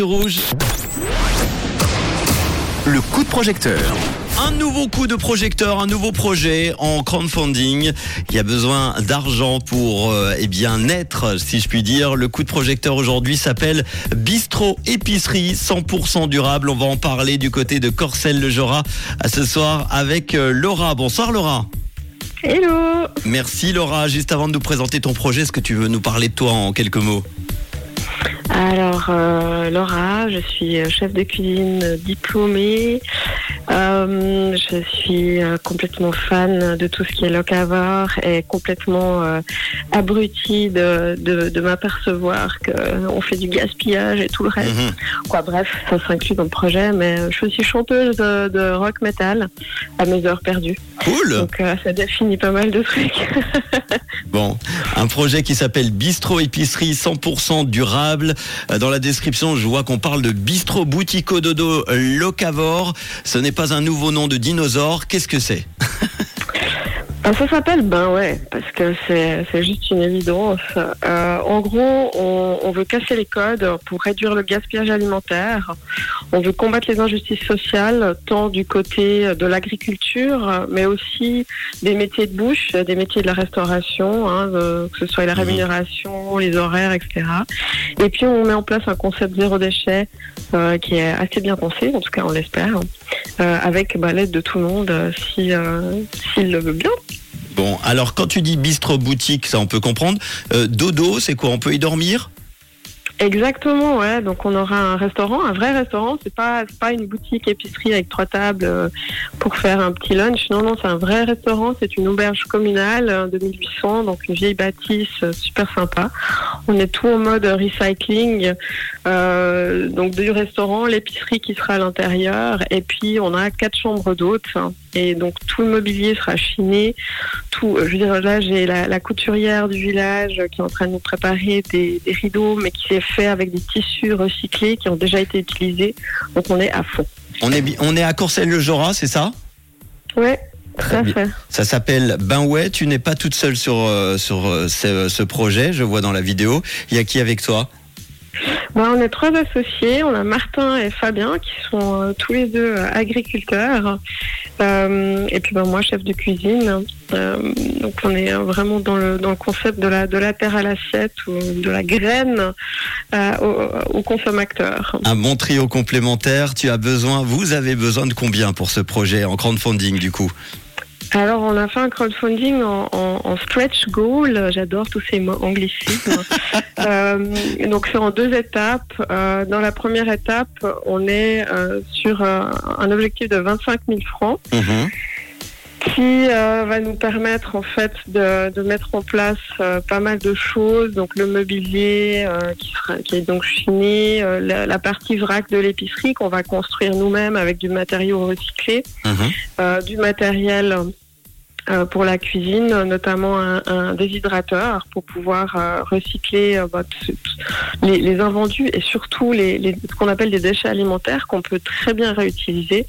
Rouge. Le coup de projecteur. Un nouveau coup de projecteur, un nouveau projet en crowdfunding. Il y a besoin d'argent pour euh, eh bien naître, si je puis dire. Le coup de projecteur aujourd'hui s'appelle Bistro Épicerie 100% durable. On va en parler du côté de Corcelles-le-Jorat à ce soir avec euh, Laura. Bonsoir Laura. Hello Merci Laura. Juste avant de nous présenter ton projet, est-ce que tu veux nous parler de toi en quelques mots? Alors, euh, Laura, je suis euh, chef de cuisine diplômée. Euh, je suis complètement fan de tout ce qui est locavore et complètement euh, abrutie de, de, de m'apercevoir qu'on fait du gaspillage et tout le reste. Mhm. Quoi, bref, ça s'inclut dans le projet, mais je suis chanteuse de, de rock metal à mes heures perdues. Cool. Donc, euh, ça définit pas mal de trucs. Bon, un projet qui s'appelle Bistro Épicerie 100% durable. Euh, Dans la description, je vois qu'on parle de Bistro Boutico Dodo Locavore. Ce n'est pas un nouveau nom de dinosaure. Qu'est-ce que c'est? Ah, ça s'appelle ben ouais, parce que c'est juste une évidence. Euh, en gros, on, on veut casser les codes pour réduire le gaspillage alimentaire. On veut combattre les injustices sociales, tant du côté de l'agriculture, mais aussi des métiers de bouche, des métiers de la restauration, hein, de- que ce soit la Mhm. rémunération, les horaires, etc. Et puis on met en place un concept zéro déchet euh, qui est assez bien pensé, en tout cas on l'espère, euh, avec bah, l'aide de tout le monde, si s'il le veut bien. Bon, alors quand tu dis Bistro Boutique, ça on peut comprendre. Euh, dodo, c'est quoi? On peut y dormir? Exactement, ouais. Donc on aura un restaurant, un vrai restaurant. C'est pas pas une boutique épicerie avec trois tables euh, pour faire un petit lunch. Non, non, c'est un vrai restaurant. C'est une auberge communale euh, de 1800, donc une vieille bâtisse super sympa. On est tout en mode recycling. Donc du restaurant, l'épicerie qui sera à l'intérieur, et puis on a quatre chambres d'hôtes. Et donc tout le mobilier sera chiné. Tout, euh, je veux dire, là j'ai la, la couturière du village qui est en train de nous préparer des, des rideaux, mais qui est fait avec des tissus recyclés qui ont déjà été utilisés. Donc on est à fond. on est, on est à Courcelles-le-Jorat, c'est ça? Ouais, Très bien. fait. Ça s'appelle Ben ouais, tu n'es pas toute seule sur, euh, sur euh, ce, ce projet, je vois dans la vidéo. Il y a qui avec toi? Bah, on est trois associés. On a Martin et Fabien qui sont euh, tous les deux euh, agriculteurs. Euh, et puis bah, moi, chef de cuisine. Donc on est vraiment dans le, dans le concept de la, de la terre à l'assiette ou de la graine au, au consommateur. Un bon trio complémentaire, tu as besoin, vous avez besoin de combien pour ce projet en crowdfunding du coup? Alors, on a fait un crowdfunding en, en- en stretch goal. J'adore tous ces mots anglicismes. Euh, donc, c'est en deux étapes. Euh, dans la première étape, on est euh, sur un objectif de 25 000 francs Mhm. Qui euh, va nous permettre en fait de, de mettre en place euh, pas mal de choses. Donc, le mobilier euh, qui, sera, qui est donc chiné, euh, la, la partie vrac de l'épicerie qu'on va construire nous-mêmes avec du matériau recyclé Mhm. euh, du matériel euh, pour la cuisine, notamment un, déshydrateur pour pouvoir euh, recycler euh, bah, les, les invendus et surtout les, ce qu'on appelle des déchets alimentaires qu'on peut très bien réutiliser,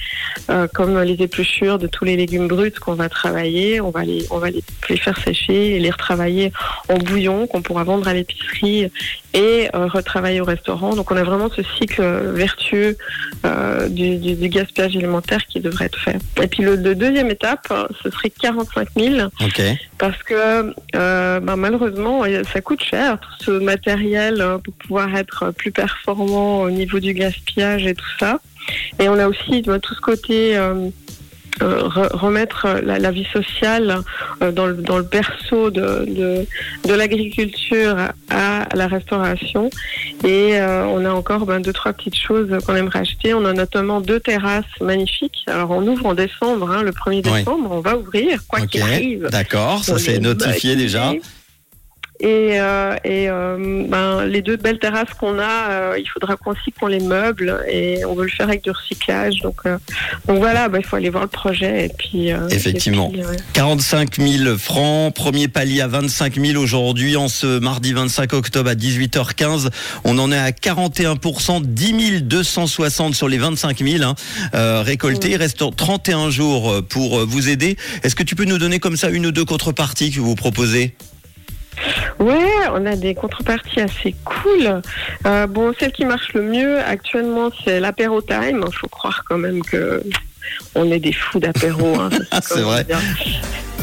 comme les épluchures de tous les légumes bruts qu'on va travailler. On va les, on va les faire sécher et les retravailler en bouillon qu'on pourra vendre à l'épicerie et euh, retravailler au restaurant. Donc on a vraiment ce cycle vertueux euh, du, du, du gaspillage alimentaire qui devrait être fait. Et puis le, le deuxième étape, euh, ce serait 45 000 Ok. parce que euh, bah, malheureusement euh, ça coûte cher tout ce matériel euh, pour pouvoir être plus performant au niveau du gaspillage et tout ça. Et on a aussi tout ce côté re- remettre la, la vie sociale euh, dans, le, dans le berceau de, de, de l'agriculture à la restauration. Et euh, on a encore ben, deux, trois petites choses qu'on aimerait acheter. On a notamment deux terrasses magnifiques. Alors on ouvre en décembre, hein, le 1er Oui. décembre, on va ouvrir, quoi qu'il arrive. D'accord, ça c'est est notifié déjà. Et, euh, et euh, ben, les deux belles terrasses qu'on a, euh, il faudra qu'on aussi qu'on les meuble et on veut le faire avec du recyclage. Donc, euh, donc voilà, ben, il faut aller voir le projet et puis. euh, Effectivement. et puis, ouais. 45 000 francs, premier palier à 25 000 aujourd'hui, en ce mardi 25 octobre à 18h15. On en est à 41%, 10 260 sur les 25 000 hein, euh, récoltés. Il reste 31 jours pour vous aider. Est-ce que tu peux nous donner comme ça une ou deux contreparties que vous proposez? Ouais, on a des contreparties assez cool. Euh, bon, celle qui marche le mieux actuellement, c'est l'apéro time. Il faut croire quand même que on est des fous d'apéro. Hein, c'est vrai.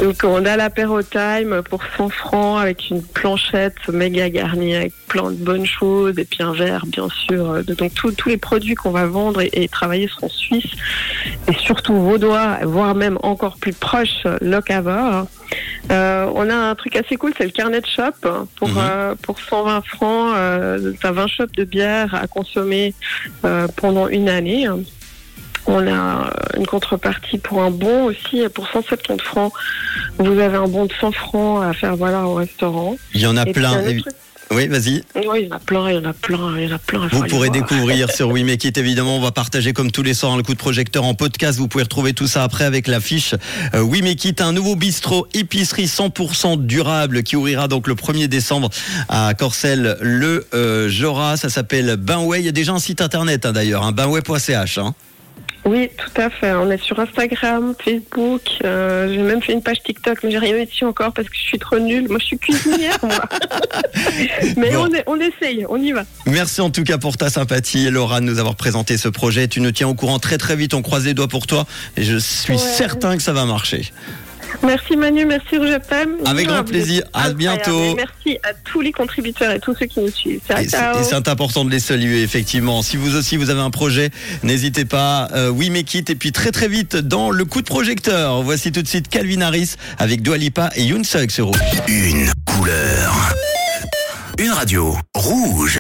Donc on a l'apéro time pour 100 francs avec une planchette méga garnie avec plein de bonnes choses et puis un verre bien sûr. Donc tous les produits qu'on va vendre et, travailler seront suisses et surtout vaudois, voire même encore plus proche locavor. Euh, on a un truc assez cool, c'est le carnet de shop pour mhm. euh, pour 120 francs. Euh, t'as 20 shops de bière à consommer euh, pendant une année. On a une contrepartie pour un bon aussi, pour 170 francs. Vous avez un bon de 100 francs à faire voilà au restaurant. Il y en a plein. Oui, vas-y. Oui, il y en a plein, il y en a plein, il y en a plein. Vous pourrez découvrir sur We Make It, évidemment. On va partager comme tous les soirs le coup de projecteur en podcast. Vous pouvez retrouver tout ça après avec l'affiche euh, We Make It, un nouveau bistrot épicerie 100% durable qui ouvrira donc le 1er décembre à Corcelles, le euh, Jora. Ça s'appelle Bainway. Il y a déjà un site internet hein, d'ailleurs, hein, bainway.ch. Hein. Oui, tout à fait. On est sur Instagram, Facebook. Euh, j'ai même fait une page TikTok, mais j'ai rien mis dessus encore parce que je suis trop nulle. Moi, je suis cuisinière, moi. mais on, on, essaye, on y va. Merci en tout cas pour ta sympathie, Laura, de nous avoir présenté ce projet. Tu nous tiens au courant très très vite. On croise les doigts pour toi et je suis certain que ça va marcher. Merci Manu, merci Rouge Avec grand plaisir, à bientôt. Merci à tous les contributeurs et tous ceux qui nous suivent. Et c'est important de les saluer, effectivement. Si vous aussi vous avez un projet, n'hésitez pas. Euh, oui, mais quitte. Et puis très très vite dans le coup de projecteur. Voici tout de suite Calvin Harris avec Dualipa et Yoon Suk sur Rouge. Une couleur. Une radio. Rouge.